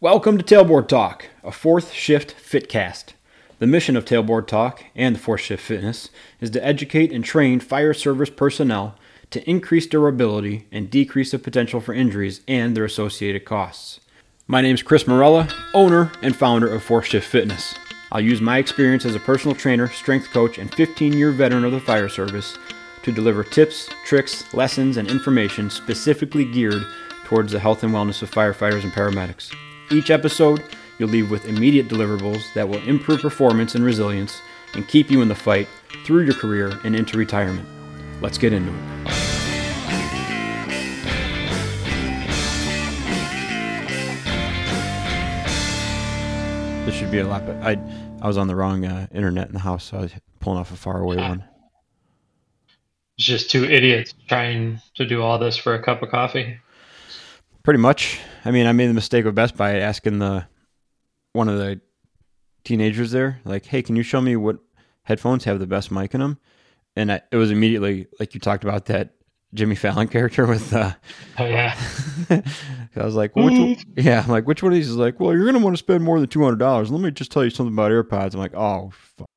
Welcome to Tailboard Talk, a fourth shift fitcast. The mission of Tailboard Talk and the fourth shift fitness is to educate and train fire service personnel to increase durability and decrease the potential for injuries and their associated costs. My name is Chris Morella, owner and founder of Fourth Shift Fitness. I'll use my experience as a personal trainer, strength coach, and 15 year veteran of the fire service to deliver tips, tricks, lessons, and information specifically geared towards the health and wellness of firefighters and paramedics. Each episode, you'll leave with immediate deliverables that will improve performance and resilience and keep you in the fight through your career and into retirement. Let's get into it. This should be a lot, but I I was on the wrong uh, internet in the house, so I was pulling off a faraway one. It's just two idiots trying to do all this for a cup of coffee. Pretty much. I mean, I made the mistake of Best Buy asking the one of the teenagers there, like, "Hey, can you show me what headphones have the best mic in them?" And I, it was immediately like you talked about that Jimmy Fallon character with. Uh, Oh yeah, I was like, well, which one, yeah, I'm like, which one of these is like, well, you're gonna want to spend more than two hundred dollars. Let me just tell you something about AirPods. I'm like, oh, fuck.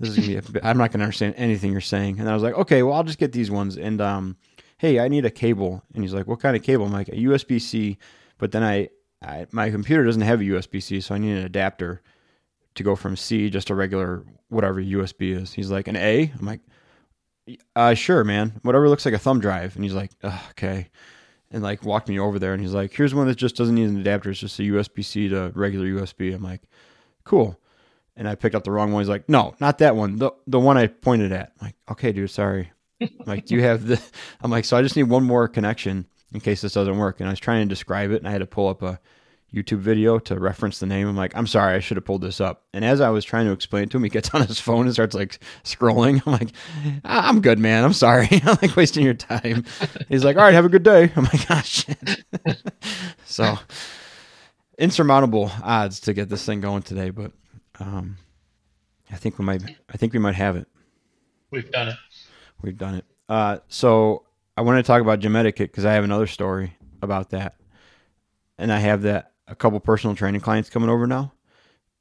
this is gonna be. A, bit- I'm not gonna understand anything you're saying. And I was like, okay, well, I'll just get these ones. And um, hey, I need a cable. And he's like, what kind of cable? I'm like, a USB C. But then I, I, my computer doesn't have a USB C, so I need an adapter to go from C just a regular whatever USB is. He's like, an A. I'm like, uh, sure, man. Whatever looks like a thumb drive. And he's like, okay and like walked me over there and he's like here's one that just doesn't need an adapter it's just a usb-c to regular usb i'm like cool and i picked up the wrong one he's like no not that one the, the one i pointed at i'm like okay dude sorry like do you have the i'm like so i just need one more connection in case this doesn't work. And i was trying to describe it and i had to pull up a youtube video to reference the name. I'm like i'm sorry i should have pulled this up. And as i was trying to explain it to him he gets on his phone and starts like scrolling. I'm like "I- i'm good man. I'm sorry. I'm like wasting your time. He's like all right have a good day. I'm like ah shit. So insurmountable odds to get this thing going today but um i think we might i think we might have it. We've done it. We've done it. Uh, so I wanted to talk about gym etiquette because I have another story about that, and I have that a couple personal training clients coming over now.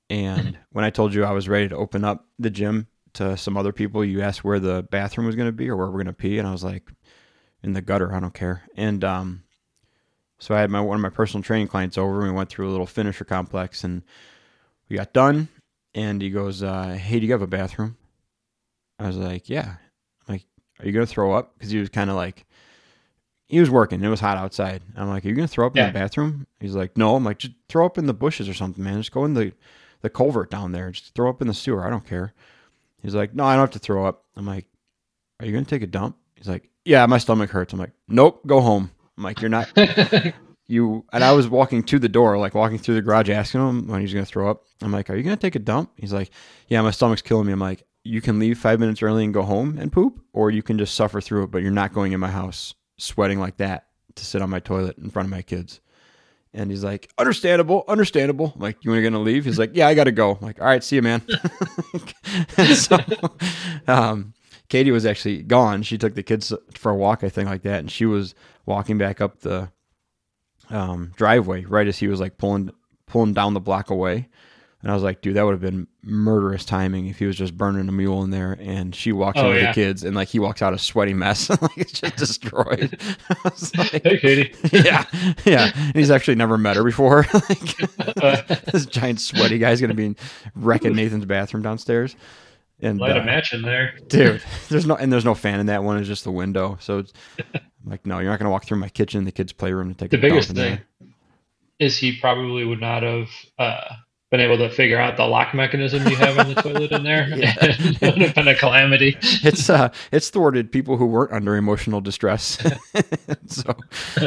And when I told you I was ready to open up the gym to some other people, you asked where the bathroom was going to be or where we're going to pee, and I was like, in the gutter. I don't care. And um, so I had my one of my personal training clients over, and we went through a little finisher complex, and we got done. And he goes, uh, "Hey, do you have a bathroom?" I was like, "Yeah." "Are you gonna throw up?" Because he was kind of like, he was working. It was hot outside. I'm like, "Are you gonna throw up in the bathroom?" He's like, "No." I'm like, "Just throw up in the bushes or something, man. Just go in the the culvert down there. Just throw up in the sewer. I don't care." He's like, "No, I don't have to throw up." I'm like, "Are you gonna take a dump?" He's like, "Yeah, my stomach hurts." I'm like, "Nope, go home." I'm like, "You're not." you and I was walking to the door, like walking through the garage, asking him when he's gonna throw up. I'm like, "Are you gonna take a dump?" He's like, "Yeah, my stomach's killing me." I'm like, "You can leave five minutes early and go home and poop, or you can just suffer through it, but you're not going in my house sweating like that to sit on my toilet in front of my kids." And he's like, "Understandable, understandable." I'm like, "You want to gonna leave?" He's like, "Yeah, I gotta go." I'm like, "All right, see you, man." so, um, Katie was actually gone. She took the kids for a walk, I think, like that, and she was walking back up the um, driveway right as he was like pulling pulling down the block away. And I was like, dude, that would have been murderous timing if he was just burning a mule in there. And she walks Oh, in with yeah. the kids, and like he walks out a sweaty mess, and like it's just destroyed. Like, hey, Katie. yeah, yeah. And he's actually never met her before. like, this giant sweaty guy's gonna be wrecking Nathan's bathroom downstairs. And Light uh, a match in there. dude there's no and there's no fan in that one it's just the window so it's I'm like no you're not gonna walk through my kitchen the kids playroom to take The biggest thing there. is he probably would not have uh, been able to figure out the lock mechanism you have on the toilet in there. It would have been a calamity. it's uh it's thwarted people who weren't under emotional distress so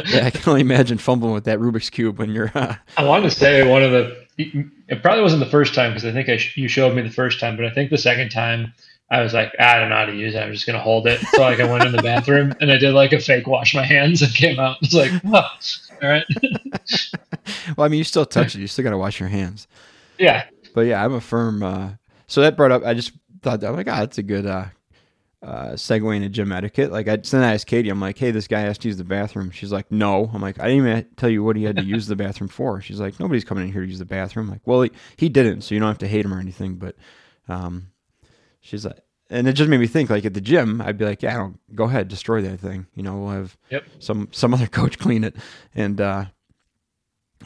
yeah i can only imagine fumbling with that rubik's cube when you're uh, I want to say one of the. It probably wasn't the first time because I think I sh- you showed me the first time, but I think the second time I was like, "Ah, I don't know how to use it. I'm just gonna hold it. So like I went in the bathroom and I did like a fake wash my hands and came out. It's like, oh, all right, well i mean you still touch it you still gotta wash your hands yeah. but yeah i'm a firm uh so that brought up i just thought that like ah, that's a good uh uh, segue into gym etiquette. Like I sent I asked Katie, I'm like, hey, this guy asked to use the bathroom. She's like, no. I'm like, I didn't even tell you what he had to use the bathroom for. She's like, nobody's coming in here to use the bathroom. I'm like, well, he, he didn't, so you don't have to hate him or anything. But um, she's like, and it just made me think. Like at the gym, I'd be like, yeah, go ahead, destroy that thing. You know, we'll have Yep. some some other coach clean it, and uh,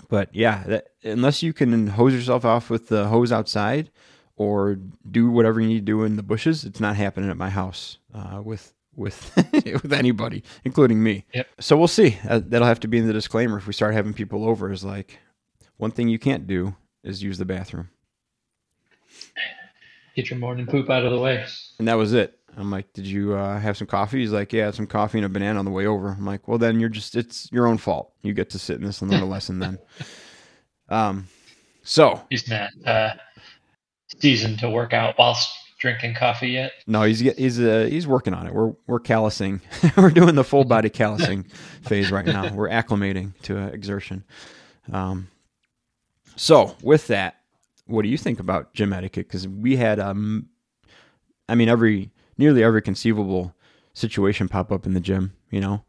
but yeah, that, unless you can hose yourself off with the hose outside or do whatever you need to do in the bushes, it's not happening at my house uh, with with with anybody, including me. Yep. So we'll see. Uh, that'll have to be in the disclaimer if we start having people over. Is like one thing you can't do is use the bathroom, Get your morning poop out of the way. and that was it. I'm like, did you uh, have some coffee? He's like, yeah, I had some coffee and a banana on the way over. I'm like, well, then you're just it's your own fault. You get to sit in this and learn a lesson then. Um, so He's not uh, seasoned to work out whilst drinking coffee yet. No, he's he's uh, he's working on it. We're we're callousing. we're doing the full body callousing phase right now. We're acclimating to uh, exertion. Um, so with that, what do you think about gym etiquette? Because we had um, I mean every nearly every conceivable situation pop up in the gym. You know,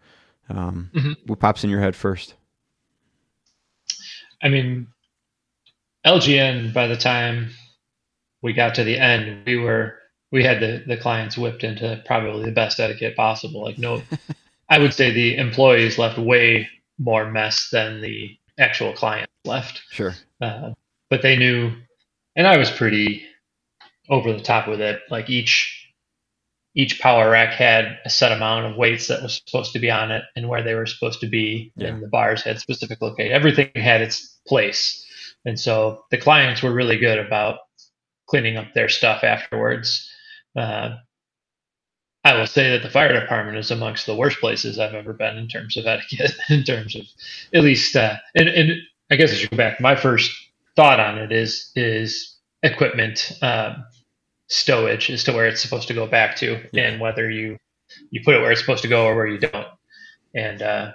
um, Mhm. what pops in your head first? I mean, LGN. By the time we got to the end, we were we had the the clients whipped into probably the best etiquette possible. Like no, I would say the employees left way more mess than the actual clients left. Sure. Uh, but they knew, and I was pretty over the top with it. Like each each power rack had a set amount of weights that was supposed to be on it and where they were supposed to be, Yeah. and the bars had specific location. Everything had its place, and so the clients were really good about cleaning up their stuff afterwards. Uh, I will say that the fire department is amongst the worst places I've ever been in terms of etiquette, in terms of at least, uh, and, and I guess I should go back. My first thought on it is is equipment um, stowage as to where it's supposed to go back to, Yeah. and whether you you put it where it's supposed to go or where you don't. And uh,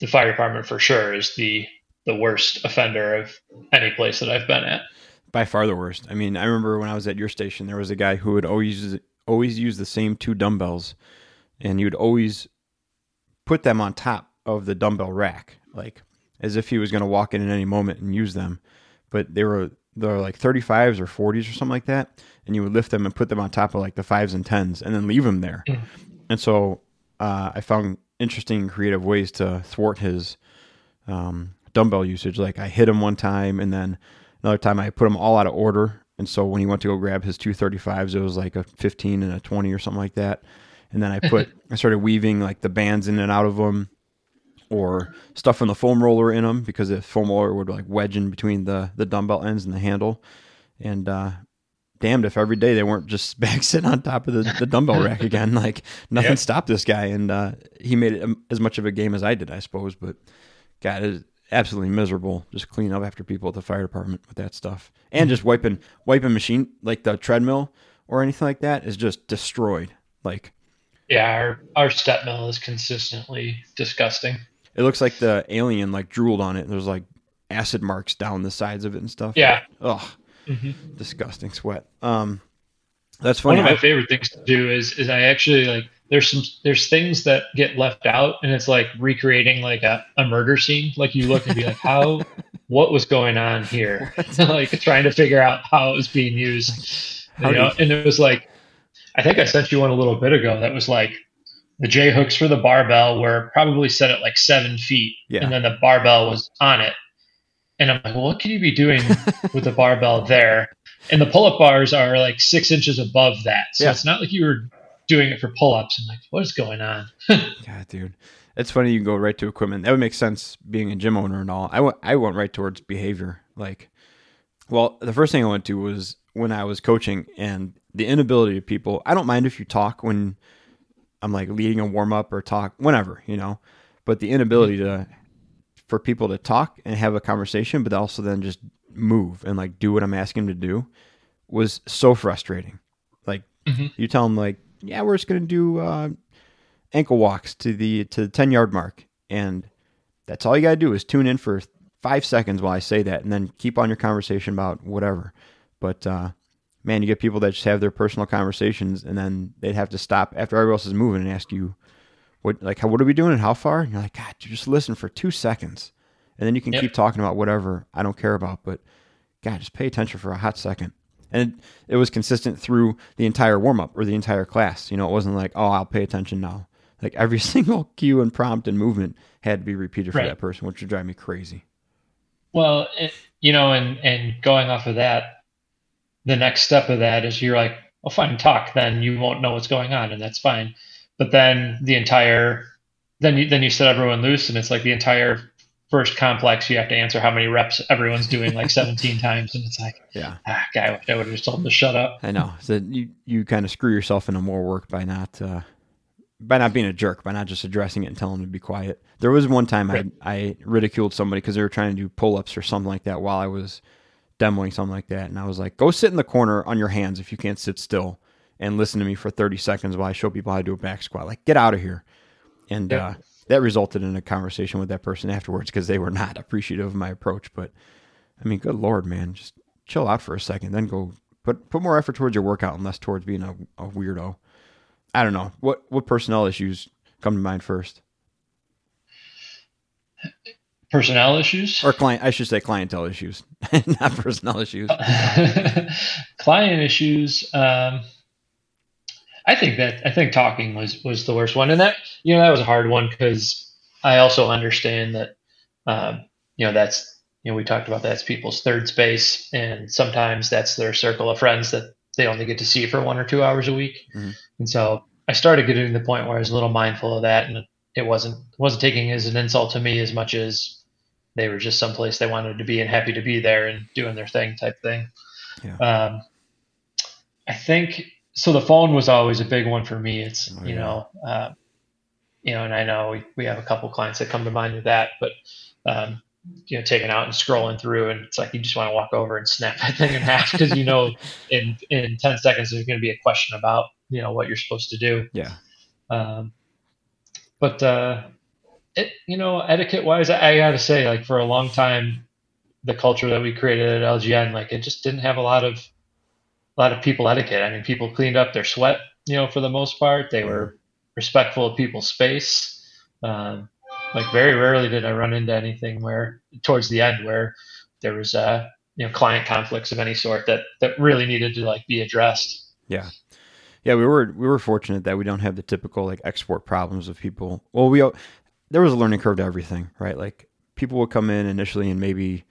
the fire department for sure is the the worst offender of any place that I've been at. by far the worst. I mean, I remember when I was at your station, there was a guy who would always use, always use the same two dumbbells, and you'd always put them on top of the dumbbell rack, like as if he was going to walk in at any moment and use them. But they were they're like 35s or 40s or something like that, and you would lift them and put them on top of like the fives and tens, and then leave them there. Mm. And so uh, I found interesting creative ways to thwart his um, dumbbell usage. Like I hit him one time, and then another time I put them all out of order. And so when he went to go grab his two thirty fives, it was like a 15 and a 20 or something like that. And then I put, I started weaving like the bands in and out of them or stuff stuffing the foam roller in them because the foam roller would like wedge in between the, the dumbbell ends and the handle. And, uh, damned if every day they weren't just back sitting on top of the, the dumbbell rack again. Like nothing Yep. stopped this guy. And, uh, he made it um, as much of a game as I did, I suppose. But God, it is absolutely miserable just cleaning up after people at the fire department with that stuff. And just wiping, wiping machine, like the treadmill or anything like that is just destroyed. Like, Yeah, our our step mill is consistently disgusting. It looks like the alien like drooled on it. And there's like acid marks down the sides of it and stuff. Yeah. Ugh, hmm disgusting sweat. Um, that's One of my favorite things to do is is I actually like there's some there's things that get left out and it's like recreating like a, a murder scene. Like you look and be like, how what was going on here? like trying to figure out how it was being used. How You know? you- And it was like I think I sent you one a little bit ago that was like the J hooks for the barbell were probably set at like seven feet. Yeah. And then the barbell was on it. And I'm like, well, what can you be doing with the barbell there? And the pull up bars are like six inches above that. So Yeah. it's not like you were doing it for pull ups. I'm like, what is going on? God, dude, it's funny you go right to equipment. That would make sense being a gym owner and all. I went, I went right towards behavior. Like, well, the first thing I went to was when I was coaching and the inability of people. I don't mind if you talk when I'm like leading a warm up or talk whenever, you know, but the inability to for people to talk and have a conversation, but also then just move and like do what I'm asking them to do was so frustrating. Like Mhm. you tell them like, yeah, we're just gonna do uh, ankle walks to the to the ten yard mark, and that's all you gotta do is tune in for five seconds while I say that, and then keep on your conversation about whatever. But uh, man, you get people that just have their personal conversations, and then they'd have to stop after everybody else is moving and ask you, "What like how, what are we doing and how far?" And you're like, "God, you just listen for two seconds, and then you can Yep. keep talking about whatever I don't care about." But God, just pay attention for a hot second. And it, it was consistent through the entire warm up or the entire class. You know, it wasn't like, "Oh, I'll pay attention now." Like every single cue and prompt and movement had to be repeated for Right. that person, which would drive me crazy. Well, it, you know, and and going off of that, the next step of that is you're like, well, fine, talk. Then you won't know what's going on, and that's fine. But then the entire, then you then you set everyone loose, and it's like the entire first complex. You have to answer how many reps everyone's doing, like 17 times, and it's like, Yeah. ah, guy, I would have just told him to shut up. I know. So you you kind of screw yourself into more work by not uh, by not being a jerk, by not just addressing it and telling them to be quiet. There was one time Right. I I ridiculed somebody because they were trying to do pull ups or something like that while I was demoing something like that, and I was like, "Go sit in the corner on your hands if you can't sit still, and listen to me for thirty seconds while I show people how to do a back squat. Like, get out of here." And Yep. uh, that resulted in a conversation with that person afterwards because they were not appreciative of my approach. But I mean, good lord, man, just chill out for a second, then go put put more effort towards your workout and less towards being a, a weirdo. I don't know what what personnel issues come to mind first, Personnel issues. or client. I should say clientele issues, not personnel issues. client issues um, i think that i think talking was was the worst one and that you know that was a hard one because i also understand that um, you know that's you know we talked about that's people's third space and sometimes that's their circle of friends that they only get to see for one or two hours a week Mhm. and so i started getting to the point where i was a little mindful of that and it wasn't wasn't taking as an insult to me as much as they were just someplace they wanted to be and happy to be there and doing their thing type thing Yeah. um, I think so. The phone was always a big one for me. It's Oh, you yeah. know, uh, you know, and I know we, we have a couple clients that come to mind with that, but um, you know, taking out and scrolling through, and it's like you just want to walk over and snap that thing in half because you know, in in ten seconds there's going to be a question about you know what you're supposed to do. Yeah, Um, but uh, it, you know, etiquette wise, I, I got to say, like for a long time, the culture that we created at LGN, like it just didn't have a lot of a lot of people etiquette. I mean, people cleaned up their sweat, you know, for the most part. They were respectful of people's space. Um, like very rarely did I run into anything where towards the end where there was uh, you know client conflicts of any sort that that really needed to like be addressed. yeah, yeah. We were we were fortunate that we don't have the typical like export problems of people. Well, we there was a learning curve to everything, right? Like people would come in initially and maybe,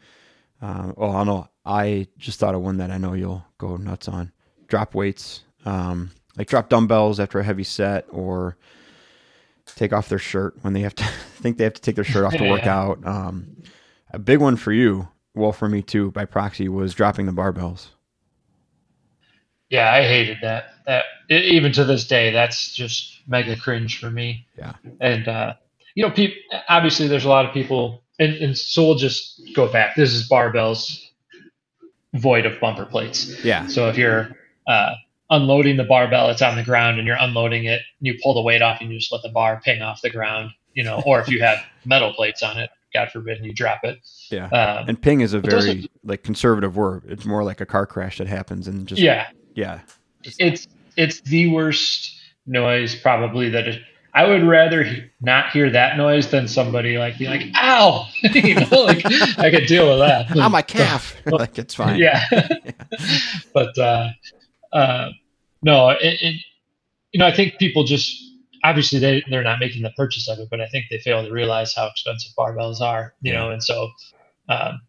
um, oh, I know. I just thought of one that I know you'll go nuts on. Drop weights, um, like drop dumbbells after a heavy set, or take off their shirt when they have to think they have to take their shirt off to Yeah. work out. Um, a big one for you, well, for me too, by proxy, was dropping the barbells. Yeah, I hated that. That even to this day, that's just mega cringe for me. Yeah. And uh, you know, people obviously there's a lot of people, and, and so we'll just go back. This is barbells void of bumper plates. Yeah, So if you're uh, unloading the barbell, it's on the ground, and you're unloading it, and you pull the weight off, and you just let the bar ping off the ground. You know, or if you have metal plates on it, God forbid, and you drop it. yeah. Um, And ping is a very like conservative word. It's more like a car crash that happens and just yeah, yeah, it's it's the worst noise probably that it, I would rather he- not hear that noise than somebody like be like ow! You know like I could deal with that. I'm a calf. like it's fine. yeah. But uh uh no it, it you know I think people just obviously they they're not making the purchase of it but I think they fail to realize how expensive barbells are you know and so um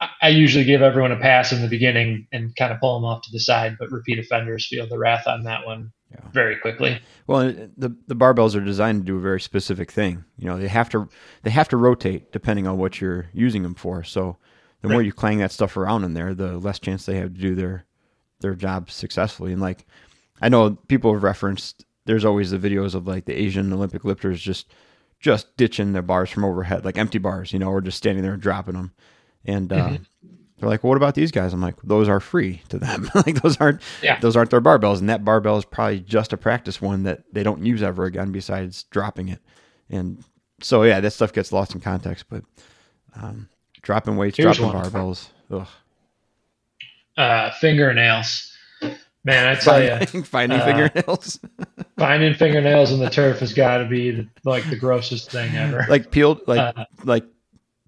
I- I usually give everyone a pass in the beginning and kind of pull them off to the side, but repeat offenders feel the wrath on that one Yeah. very quickly. Well, the the barbells are designed to do a very specific thing. You know, they have to they have to rotate depending on what you're using them for. So the more you clang that stuff around in there, the less chance they have to do their their job successfully. And like I know people have referenced there's always the videos of like the Asian Olympic lifters just just ditching their bars from overhead, like empty bars, you know, or just standing there and dropping them. And uh, Mhm. They're like, well, "What about these guys?" I'm like, "Those are free to them. like those aren't Yeah. those aren't their barbells, and that barbell is probably just a practice one that they don't use ever again, besides dropping it. And so, yeah, that stuff gets lost in context. But um, dropping weights, Here's dropping barbells, ugh, Uh, fingernails. Man, I tell you, finding, uh, fingernails, finding fingernails in the turf has got to be the, like the grossest thing ever. like peeled, like Uh, like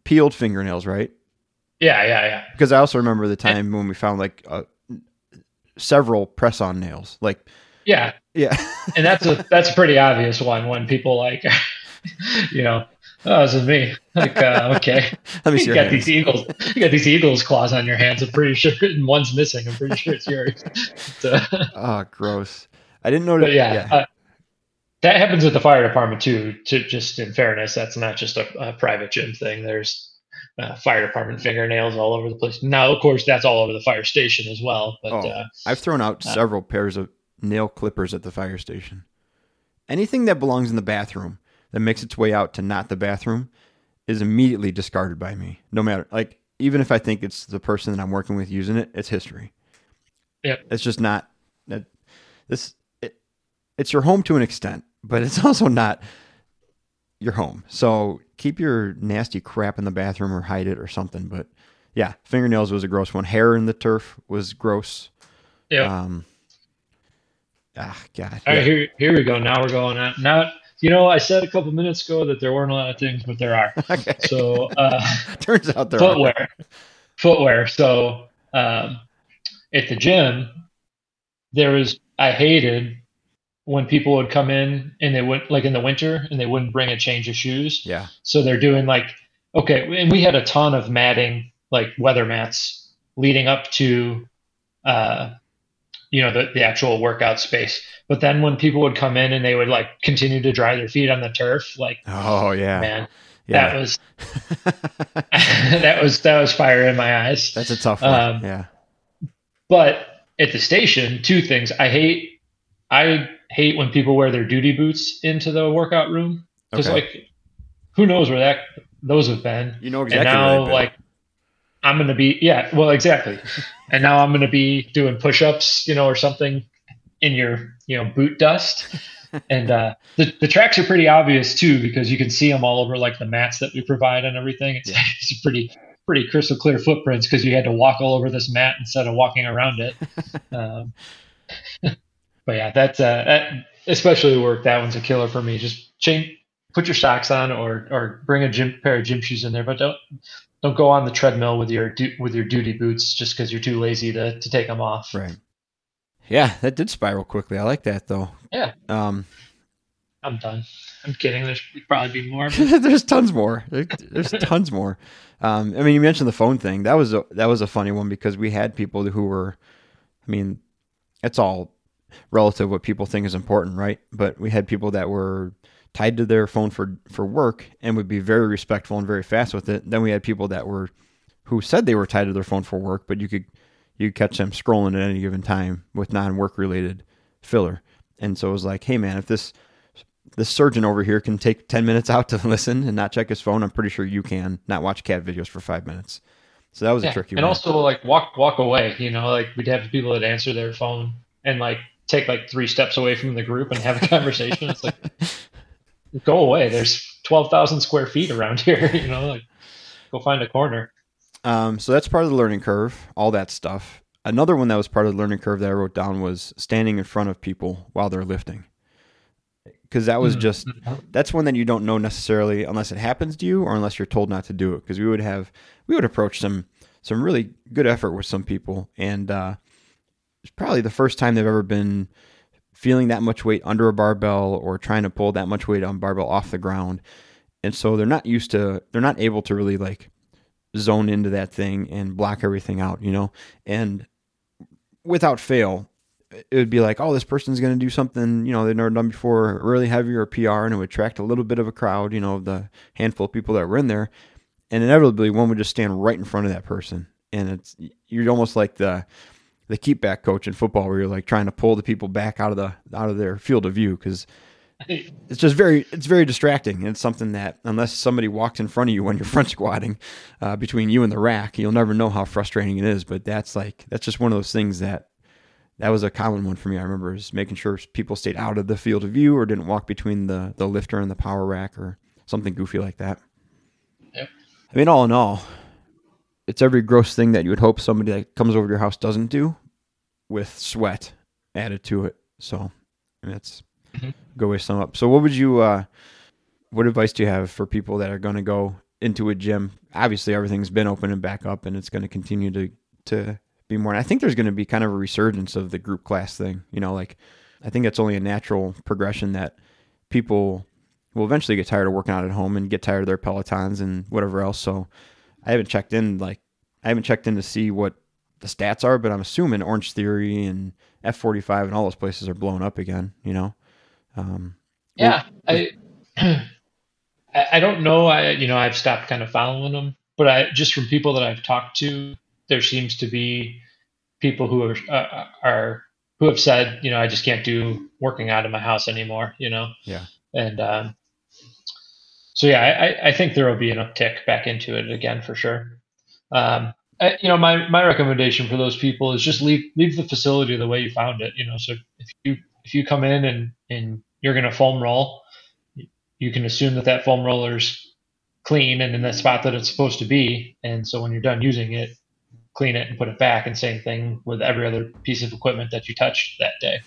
peeled fingernails, right? Yeah, yeah, yeah. Because I also remember the time when we found like uh, several press-on nails. Like, Yeah, yeah, and that's a that's a pretty obvious one when people like, you know, oh, this is me. Like, uh, okay, let me see you got hands. these eagles, you got these eagles claws on your hands. I'm pretty sure, and one's missing. I'm pretty sure it's yours. So, Oh, gross. I didn't know that. but yeah, Uh, that happens at the fire department too. To just in fairness, that's not just a, a private gym thing. There's uh, fire department fingernails all over the place. Now, of course, that's all over the fire station as well. But Oh. uh, I've thrown out Uh, several pairs of nail clippers at the fire station. Anything that belongs in the bathroom that makes its way out to not the bathroom is immediately discarded by me. No matter like even if I think it's the person that I'm working with using it, it's history. Yep. It's just not that this it, it's your home to an extent, but it's also not your home. So keep your nasty crap in the bathroom or hide it or something. But yeah, fingernails was a gross one. Hair in the turf was gross. yeah. Um, ah, God. All yeah. right, here here we go. Now we're going on. Now, you know, I said a couple minutes ago that there weren't a lot of things, but there are. Okay. So, uh, Turns out there are. footwear, footwear. So, um, at the gym, there was I hated when people would come in and they would like in the winter and they wouldn't bring a change of shoes. Yeah. So they're doing like okay, and we had a ton of matting, like weather mats, leading up to, uh, you know, the the actual workout space. But then when people would come in and they would like continue to dry their feet on the turf, like Oh yeah. man, that was that was that was fire in my eyes. That's a tough one. Um, yeah. But at the station, two things. I hate I hate when people wear their duty boots into the workout room because Okay. like who knows where that those have been. You know and exactly now where been. like I'm gonna be yeah, well exactly. and now I'm gonna be doing push ups, you know, or something in your you know boot dust. and uh, the the tracks are pretty obvious too because you can see them all over like the mats that we provide and everything. It's, Yeah. it's pretty pretty crystal clear footprints because you had to walk all over this mat instead of walking around it. um, but yeah, that's uh, that, especially work. That one's a killer for me. Just change, put your socks on, or or bring a gym pair of gym shoes in there, but don't don't go on the treadmill with your with your duty boots just because you're too lazy to to take them off. right. Yeah, that did spiral quickly. I like that though. Yeah. Um, I'm done. I'm kidding. There's probably be more. there's tons more. There- There's tons more. Um, I mean, you mentioned the phone thing. That was a that was a funny one because we had people who were, I mean, it's all relative what people think is important, right? But we had people that were tied to their phone for for work and would be very respectful and very fast with it. Then we had people that were who said they were tied to their phone for work, but you could you could catch them scrolling at any given time with non work related filler. And so it was like, hey man, if this this surgeon over here can take 10 minutes out to listen and not check his phone, I'm pretty sure you can not watch cat videos for five minutes. So that was a tricky and one. And also like walk walk away. You know, like we'd have people that answer their phone and like take like three steps away from the group and have a conversation. it's like go away. There's twelve thousand square feet around here. You know, like go find a corner. Um, so that's part of the learning curve, all that stuff. Another one that was part of the learning curve that I wrote down was standing in front of people while they're lifting. Because that was Mhm. just, that's one that you don't know necessarily unless it happens to you or unless you're told not to do it. Because we would have, we would approach some, some really good effort with some people. And uh, it's probably the first time they've ever been feeling that much weight under a barbell or trying to pull that much weight on barbell off the ground. And so they're not used to, they're not able to really like zone into that thing and block everything out, you know? And without fail, it would be like, oh, this person's going to do something, you know, they've never done before, really heavy or PR, and it would attract a little bit of a crowd, you know, the handful of people that were in there. And inevitably, one would just stand right in front of that person. And it's, you're almost like the, the keep back coach in football where you're like trying to pull the people back out of the, out of their field of view. Cause it's just very it's very distracting and it's something that unless somebody walks in front of you when you're front squatting uh, between you and the rack you'll never know how frustrating it is but that's like that's just one of those things that that was a common one for me i remember is making sure people stayed out of the field of view or didn't walk between the the lifter and the power rack or something goofy like that Yep. i mean all in all it's every gross thing that you would hope somebody that comes over to your house doesn't do with sweat added to it. So that's Mhm. a good way to sum up. So what would you uh what advice do you have for people that are going to go into a gym? Obviously everything's been open and back up and it's going to continue to to be more. And I think there's going to be kind of a resurgence of the group class thing, you know, like I think that's only a natural progression that people will eventually get tired of working out at home and get tired of their pelotons and whatever else. So I haven't checked in like I haven't checked in to see what the stats are, but I'm assuming Orange Theory and F45 and all those places are blowing up again. You know, um, Yeah, I I don't know. I you know I've stopped kind of following them, but I just from people that I've talked to, there seems to be people who are uh, are who have said you know I just can't do working out in my house anymore. You know. Yeah. And um, so yeah, I, I think there will be an uptick back into it again for sure. Um, You know, my, my recommendation for those people is just leave leave the facility the way you found it. You know, so if you if you come in and and you're going to foam roll, you can assume that that foam roller's clean and in the spot that it's supposed to be. And so when you're done using it, clean it and put it back. And same thing with every other piece of equipment that you touched that day,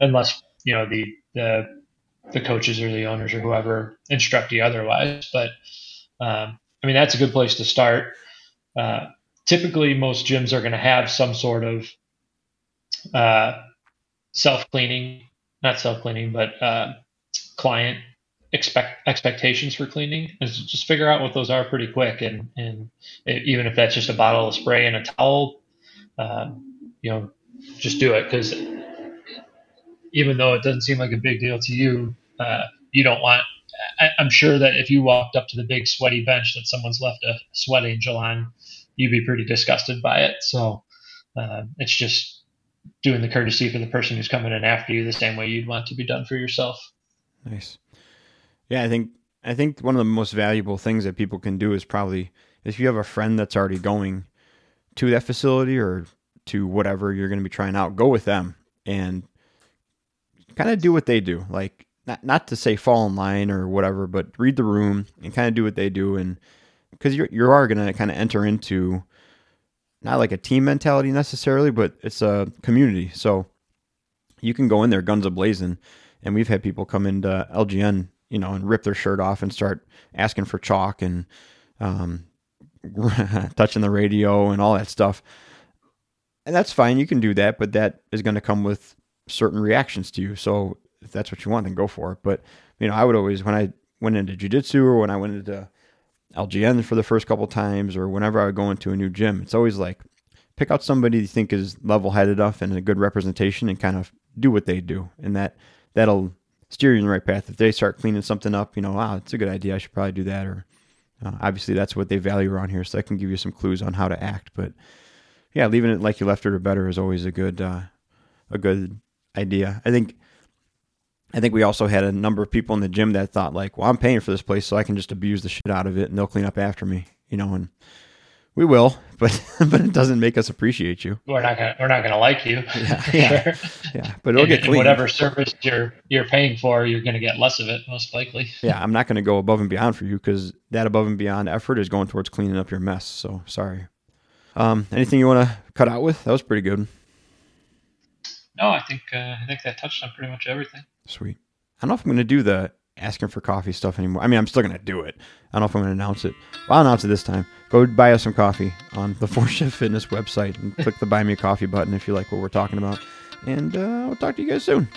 unless you know the the the coaches or the owners or whoever instruct you otherwise. But um, I mean, that's a good place to start. Uh, typically, most gyms are going to have some sort of uh, self cleaning, not self cleaning, but uh, client expect expectations for cleaning. And just figure out what those are pretty quick, and and even if that's just a bottle of spray and a towel, um, you know, just do it because even though it doesn't seem like a big deal to you, uh, you don't want. I, I'm sure that if you walked up to the big sweaty bench that someone's left a sweat angel on, you'd be pretty disgusted by it. So uh, it's just doing the courtesy for the person who's coming in after you the same way you'd want to be done for yourself. Nice. Yeah, I think I think one of the most valuable things that people can do is probably if you have a friend that's already going to that facility or to whatever you're going to be trying out, go with them and kind of do what they do. Like not not to say fall in line or whatever, but read the room and kind of do what they do and because you you are going to kind of enter into not like a team mentality necessarily, but it's a community. So you can go in there guns a blazing, and we've had people come into LGN, you know, and rip their shirt off and start asking for chalk and um, touching the radio and all that stuff. And that's fine. You can do that, but that is going to come with certain reactions to you. So if that's what you want, then go for it. But you know, I would always when I went into jujitsu or when I went into LGN for the first couple times or whenever I would go into a new gym, it's always like pick out somebody you think is level headed enough and a good representation and kind of do what they do. And that that'll steer you in the right path. If they start cleaning something up, you know, wow, it's a good idea. I should probably do that. Or uh, obviously that's what they value around here. So that can give you some clues on how to act. But yeah, leaving it like you left it or better is always a good, uh, a good idea. I think, I think we also had a number of people in the gym that thought like, well, I'm paying for this place, so I can just abuse the shit out of it and they'll clean up after me, you know, and we will, but, but it doesn't make us appreciate you. We're not gonna we're not gonna like you. Yeah, yeah. sure. Yeah. But it'll And- get clean. whatever service you're you're paying for, you're gonna get less of it most likely. yeah, I'm not going to go above and beyond for you because that above and beyond effort is going towards cleaning up your mess. So sorry. Um, anything you want to cut out with? That was pretty good. No, I think uh, I think that touched on pretty much everything. Sweet. I don't know if I'm going to do the asking for coffee stuff anymore. I mean, I'm still going to do it. I don't know if I'm going to announce it. Well, I'll announce it this time. Go buy us some coffee on the Fourth Shift Fitness website and click the Buy Me a Coffee button if you like what we're talking about. And uh, we'll talk to you guys soon.